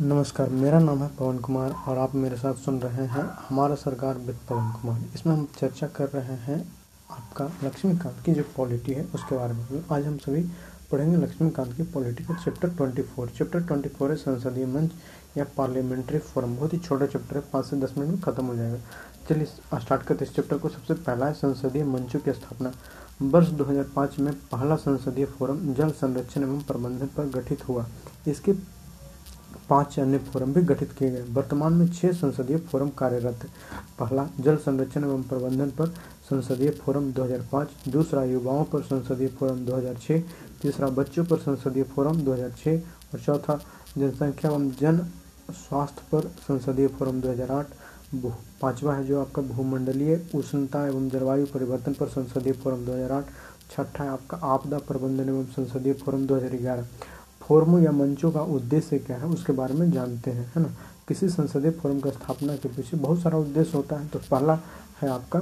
नमस्कार, मेरा नाम है पवन कुमार और आप मेरे साथ सुन रहे हैं हमारा सरकार विद पवन कुमार। इसमें हम चर्चा कर रहे हैं आपका लक्ष्मीकांत की जो पॉलिटी है, उसके बारे में। आज हम सभी पढ़ेंगे लक्ष्मीकांत की पॉलिटी का चैप्टर 24 चैप्टर 24 है संसदीय मंच या पार्लियामेंट्री फोरम। बहुत ही छोटा चैप्टर है, पाँच से दस मिनट में खत्म हो जाएगा। चलिए स्टार्ट करते इस चैप्टर को सबसे पहला है संसदीय मंचों की स्थापना। वर्ष 2005 में पहला संसदीय फोरम जल संरक्षण एवं प्रबंधन पर गठित हुआ। इसके पाँच अन्य फोरम भी गठित किए गए। वर्तमान में छह संसदीय फोरम कार्यरत है। पहला, जल संरक्षण एवं प्रबंधन पर संसदीय फोरम 2005 दूसरा, युवाओं पर संसदीय फोरम 2006 तीसरा, बच्चों पर संसदीय फोरम 2006 और चौथा, जनसंख्या एवं जन स्वास्थ्य पर संसदीय फोरम 2008 पांचवा है जो आपका भूमंडलीय उष्णता एवं जलवायु परिवर्तन पर संसदीय फोरम 2008 छठा है आपका आपदा प्रबंधन एवं संसदीय फोरम 2011 फोरमों या मंचों का उद्देश्य क्या है, उसके बारे में जानते हैं, है ना? किसी संसदीय फोरम का स्थापना के पीछे बहुत सारा उद्देश्य होता है। तो पहला है आपका,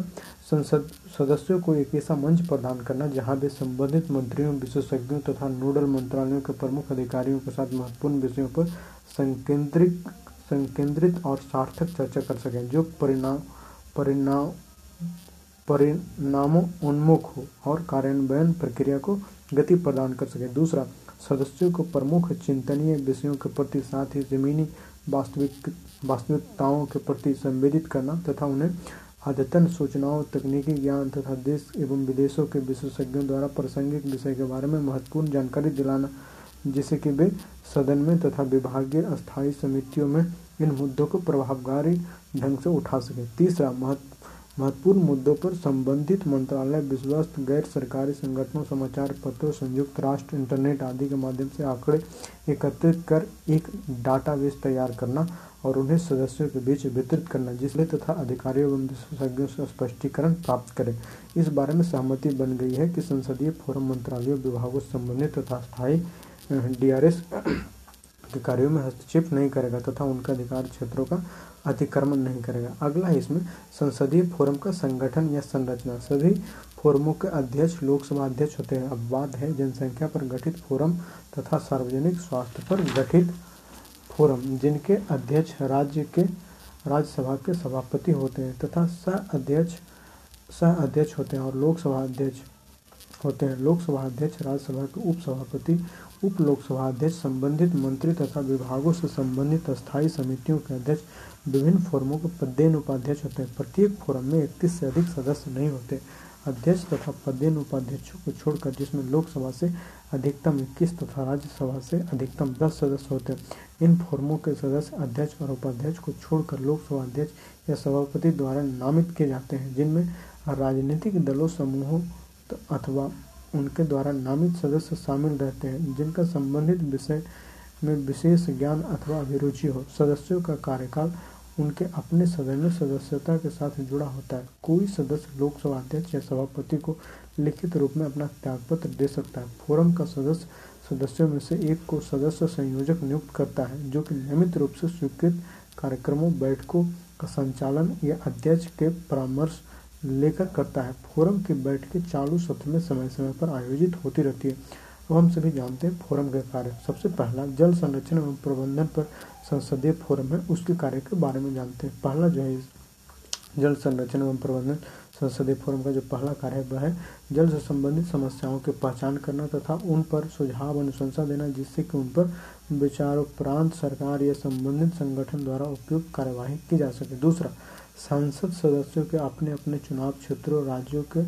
संसद सदस्यों को एक ऐसा मंच प्रदान करना, जहाँ वे संबंधित मंत्रियों, विशेषज्ञों तथा नोडल मंत्रालयों के प्रमुख अधिकारियों के साथ महत्वपूर्ण विषयों पर संकेंद्रित संकेंद्रित और सार्थक चर्चा कर सकें, जो परिणाम परिणाम परिणामों उन्मुख हो और कार्यान्वयन प्रक्रिया को गति प्रदान कर सके। दूसरा सदस्यों को प्रमुख चिंतनीय विषयों के प्रति साथ ही जमीनी वास्तविक, वास्तविकताओं के प्रति संवेदित करना तथा उन्हें अद्यतन सूचनाओं, तकनीकी ज्ञान तथा देश एवं विदेशों के विशेषज्ञों द्वारा प्रासंगिक विषय के बारे में महत्वपूर्ण जानकारी दिलाना, जिससे कि वे सदन में तथा विभागीय स्थायी समितियों में इन मुद्दों को प्रभावकारी ढंग से उठा सके। तीसरा महत्व महत्वपूर्ण मुद्दों पर संबंधित मंत्रालय विश्वस्त गैर सरकारी संगठनों, समाचार पत्रों, संयुक्त राष्ट्र, इंटरनेट आदि के माध्यम से आंकड़े एकत्रित कर एक डाटाबेस तैयार करना और उन्हें सदस्यों के बीच वितरित करना जिससे तथा अधिकारियों एवं विशेषज्ञों से स्पष्टीकरण प्राप्त करें। इस बारे में सहमति बन गई है कि संसदीय फोरम मंत्रालयों, विभागों से संबंधित तथा स्थायी डीआरएस के में हस्तक्षेप नहीं करेगा तथा उनके अधिकार क्षेत्रों का अतिक्रमण नहीं करेगा। अगला है इसमें संसदीय फोरम का संगठन या संरचना। सभी फोरमों के अध्यक्ष लोकसभा अध्यक्ष होते हैं। अब बात है जनसंख्या पर गठित फोरम तथा सार्वजनिक स्वास्थ्य पर गठित फोरम, जिनके अध्यक्ष राज्य के, राज्यसभा के सभापति होते हैं तथा सह अध्यक्ष सह अध्यक्ष होते हैं और लोकसभा अध्यक्ष होते हैं। लोकसभा अध्यक्ष, राज्यसभा के उप सभापति उप लोकसभा अध्यक्ष संबंधित मंत्री तथा विभागों से संबंधित स्थायी समितियों के अध्यक्ष, विभिन्न फोरमों के पदेन उपाध्यक्ष होते हैं। प्रत्येक फोरम में इकतीस से अधिक सदस्य नहीं होते। अध्यक्ष तथा पदेन उपाध्यक्षों को छोड़कर, जिसमें लोकसभा से अधिकतम इक्कीस तथा राज्यसभा से अधिकतम दस सदस्य होते हैं, इन फोरमों के सदस्य अध्यक्ष और उपाध्यक्ष को छोड़कर लोकसभा अध्यक्ष या सभापति द्वारा नामित किए जाते हैं, जिनमें राजनीतिक दलों, समूहों अथवा उनके द्वारा नामित सदस्य शामिल रहते हैं, जिनका संबंधित विषय में विशेष ज्ञान अथवा अभिरुचि हो। सदस्यों का कार्यकाल उनके अपने सदन में सदस्यता के साथ जुड़ा होता है। कोई सदस्य लोकसभा अध्यक्ष या सभापति को लिखित रूप में अपना त्यागपत्र दे सकता है। फोरम का सदस्य सदस्यों में से एक को सदस्य संयोजक नियुक्त करता है, जो कि नियमित रूप से स्वीकृत कार्यक्रमों, बैठकों का संचालन या अध्यक्ष के परामर्श लेकर करता है। फोरम की बैठकें चालू सत्र में समय समय पर आयोजित होती रहती है। अब हम सभी जानते हैं फोरम के कार्य। सबसे पहला, जल संरक्षण एवं प्रबंधन पर संसदीय फोरम है। उसके कार्य के बारे में जानते हैं। पहला जो है, जल संरक्षण एवं प्रबंधन संसदीय फोरम का जो पहला कार्य है, वह है जल से संबंधित समस्याओं की पहचान करना तथा उन पर सुझाव अनुशंसा देना, जिससे कि उन पर विचारोपरांत सरकार या संबंधित संगठन द्वारा उपयुक्त कार्यवाही की जा सके। दूसरा सांसद सदस्यों के अपने अपने चुनाव क्षेत्रों राज्यों के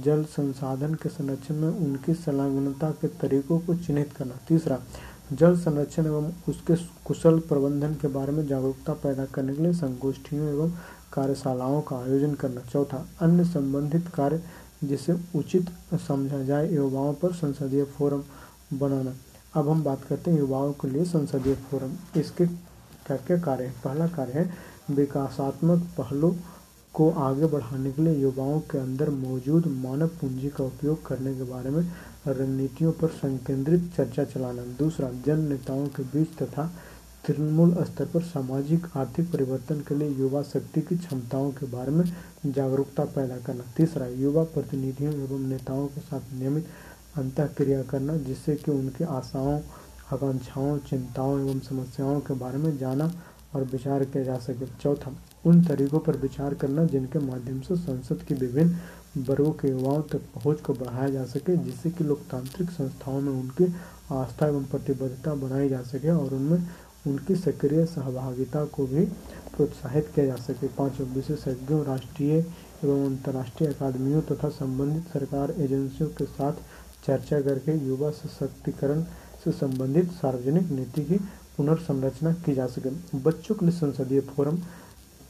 जल संसाधन के संरक्षण में उनकी संलग्नता के तरीकों को चिन्हित करना। तीसरा, जल संरक्षण एवं उसके कुशल प्रबंधन के बारे में जागरूकता पैदा करने के लिए संगोष्ठियों एवं कार्यशालाओं का आयोजन करना। चौथा, अन्य संबंधित कार्य जिसे उचित समझा जाए, युवाओं पर संसदीय फोरम बनाना। अब हम बात करते हैं युवाओं के लिए संसदीय फोरम। इसके क्या क्या कार्य है? पहला कार्य है विकासात्मक पहलों को आगे बढ़ाने के लिए युवाओं के अंदर मौजूद मानव पूंजी का उपयोग करने के बारे में रणनीतियों पर संकेंद्रित चर्चा चलाना। दूसरा, जन नेताओं के बीच तथा तृणमूल स्तर पर सामाजिक आर्थिक परिवर्तन के लिए युवा शक्ति की क्षमताओं के बारे में जागरूकता पैदा करना। तीसरा, युवा प्रतिनिधियों एवं नेताओं के साथ नियमित अंत क्रिया करना, जिससे कि उनकी आशाओं, आकांक्षाओं, चिंताओं एवं समस्याओं के बारे में जाना और विचार किया जा सके। चौथा, उन तरीकों पर विचार करना जिनके माध्यम से संसद के विभिन्न वर्गों के युवाओं तक पहुँच को बढ़ाया जा सके, जिससे कि लोकतांत्रिक संस्थाओं में उनकी आस्था एवं प्रतिबद्धता बनाई जा सके और उनमें उनकी सक्रिय सहभागिता को भी प्रोत्साहित किया जा सके। पाँचों विशेषज्ञों, राष्ट्रीय एवं अंतर्राष्ट्रीय अकादमियों तथा संबंधित सरकार एजेंसियों के साथ चर्चा करके युवा सशक्तिकरण से संबंधित सार्वजनिक नीति की पुनर्संरचना की जा सके। बच्चों के लिए संसदीय फोरम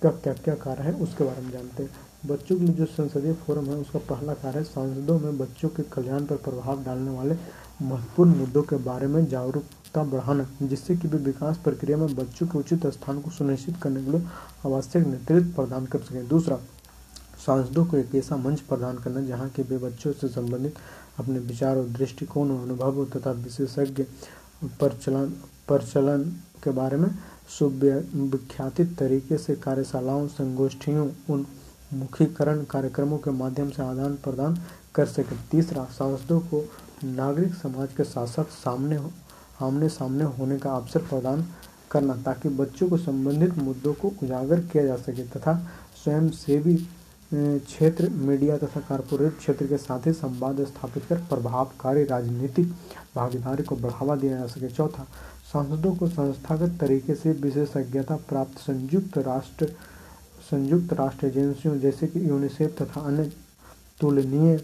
का क्या क्या कार्य है, उसके बारे में जानते हैं। बच्चों के लिए जो संसदीय फोरम है, उसका पहला कार्य है सांसदों में बच्चों के कल्याण पर प्रभाव डालने वाले महत्वपूर्ण मुद्दों के बारे में जागरूकता बढ़ाना, जिससे कि वे विकास प्रक्रिया में बच्चों के उचित स्थान को सुनिश्चित करने के लिए आवश्यक नेतृत्व प्रदान कर सकें। दूसरा, सांसदों को एक ऐसा मंच प्रदान करना, जहाँ की वे बच्चों से संबंधित अपने विचार और दृष्टिकोण और अनुभव तथा विशेषज्ञ प्रचलन प्रचलन के बारे में सुव्याख्यातित तरीके से कार्यशालाओं, संगोष्ठियों उन्मुखीकरण कार्यक्रमों के माध्यम से आदान प्रदान कर सके। तीसरा सांसदों को नागरिक समाज के साथ साथ सामने आमने सामने होने का अवसर प्रदान करना, ताकि बच्चों को संबंधित मुद्दों को उजागर किया जा सके तथा स्वयं सेवी क्षेत्र, मीडिया तथा कारपोरेट क्षेत्र के साथ ही संवाद स्थापित कर प्रभावकारी राजनीतिक भागीदारी को बढ़ावा दिया जा सके। चौथा, सांसदों को संस्थागत तरीके से विशेषज्ञता प्राप्त संयुक्त राष्ट्र संयुक्त राष्ट्र एजेंसियों जैसे कि यूनिसेफ तथा अन्य तुलनीय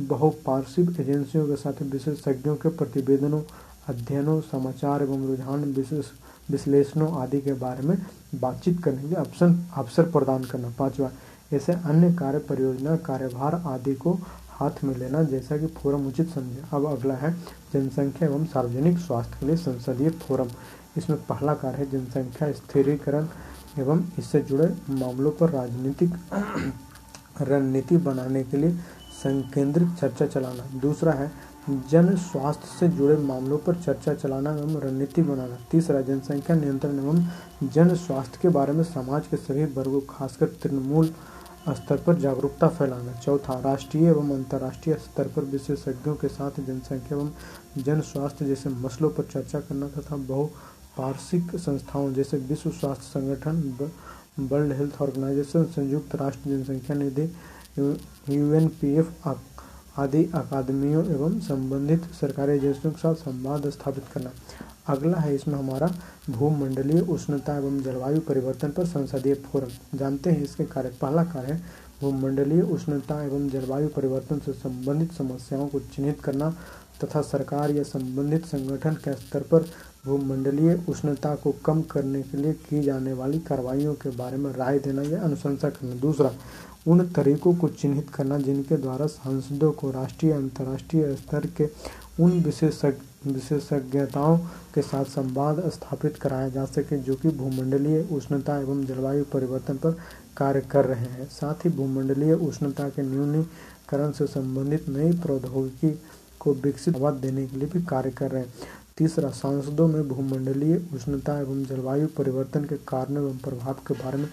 बहुपार्श्विक एजेंसियों के साथ विशेषज्ञों के प्रतिवेदनों, अध्ययनों, समाचार एवं रुझान विशेष विश्लेषणों आदि के बारे में बातचीत करने के अवसर अवसर प्रदान करना। पांचवा ऐसे अन्य कार्य परियोजना, कार्यभार आदि को हाथ में लेना जैसा कि फोरम उचित समझे। अब अगला है, जनसंख्या एवं सार्वजनिक स्वास्थ्य के लिए संसदीय फोरम। इसमें पहला कार्य है जनसंख्या स्थिरीकरण एवं इससे जुड़े मामलों पर राजनीतिक रणनीति बनाने के लिए संकेंद्रित चर्चा चलाना। दूसरा है, जन स्वास्थ्य से जुड़े मामलों पर चर्चा चलाना एवं रणनीति बनाना। तीसरा, जनसंख्या नियंत्रण एवं जन स्वास्थ्य के बारे में समाज के सभी वर्गों, खासकर तृणमूल स्तर पर जागरूकता फैलाना। चौथा, राष्ट्रीय एवं अंतर्राष्ट्रीय स्तर पर विशेषज्ञों के साथ जनसंख्या एवं जन स्वास्थ्य जैसे मसलों पर चर्चा करना तथा बहुपार्षिक संस्थाओं जैसे विश्व स्वास्थ्य संगठन वर्ल्ड हेल्थ ऑर्गेनाइजेशन, संयुक्त राष्ट्र जनसंख्या निधि यूएनपीएफ आदि अकादमियों एवं संबंधित सरकारी एजेंसियों के साथ संवाद स्थापित करना। अगला है इसमें हमारा भूमंडलीय उष्णता एवं जलवायु परिवर्तन पर संसदीय फोरम। जानते हैं इसके कार्य। पहला कार्य, भूमंडलीय उष्णता एवं जलवायु परिवर्तन से संबंधित समस्याओं को चिन्हित करना तथा सरकार या संबंधित संगठन के स्तर पर भूमंडलीय उष्णता को कम करने के लिए की जाने वाली कार्रवाइयों के बारे में राय देना या अनुशंसा करना। दूसरा, उन तरीकों को चिन्हित करना जिनके द्वारा सांसदों को राष्ट्रीय, अंतर्राष्ट्रीय स्तर के उन विशेषज्ञ, विशेषज्ञताओं के साथ संवाद स्थापित कराया जा सके जो कि भूमंडलीय उष्णता एवं जलवायु परिवर्तन पर कार्य कर रहे हैं। साथ ही भूमंडलीय उष्णता के न्यूनीकरण से संबंधित नई प्रौद्योगिकी को विकसित देने के लिए भी कार्य कर रहे हैं। तीसरा, सांसदों में भूमंडलीय उष्णता एवं जलवायु परिवर्तन के कारण एवं प्रभाव के बारे में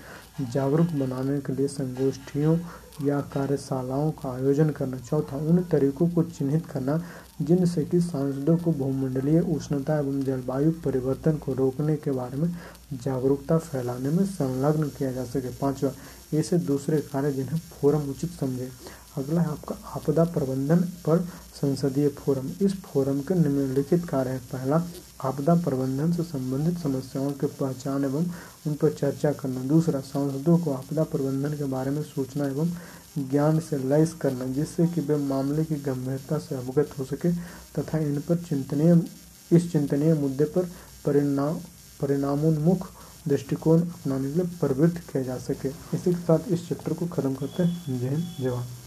जागरूक बनाने के लिए संगोष्ठियों या कार्यशालाओं का आयोजन करना चौथा उन तरीकों को चिन्हित करना, जिनसे कि सांसदों को भूमंडलीय उष्णता एवं जलवायु परिवर्तन को रोकने के बारे में जागरूकता फैलाने में संलग्न किया जा सके। पांचवा, ऐसे दूसरे कार्य जिन्हें फोरम उचित समझे। अगला है आपका आपदा प्रबंधन पर संसदीय फोरम। इस फोरम के निम्नलिखित कार्य है। पहला, आपदा प्रबंधन से संबंधित समस्याओं के पहचान एवं उन पर चर्चा करना। दूसरा, सांसदों को आपदा प्रबंधन के बारे में सूचना एवं ज्ञान से लैस करना, जिससे कि वे मामले की गंभीरता से अवगत हो सके तथा इन पर चिंतनीय, इस चिंतनीय मुद्दे पर परिणाम परिणामोन्मुख दृष्टिकोण अपनाने के लिए प्रवृत्त किया जा सके। इसी के साथ इस चैप्टर को खत्म करते हैं। जय हिंद भारत।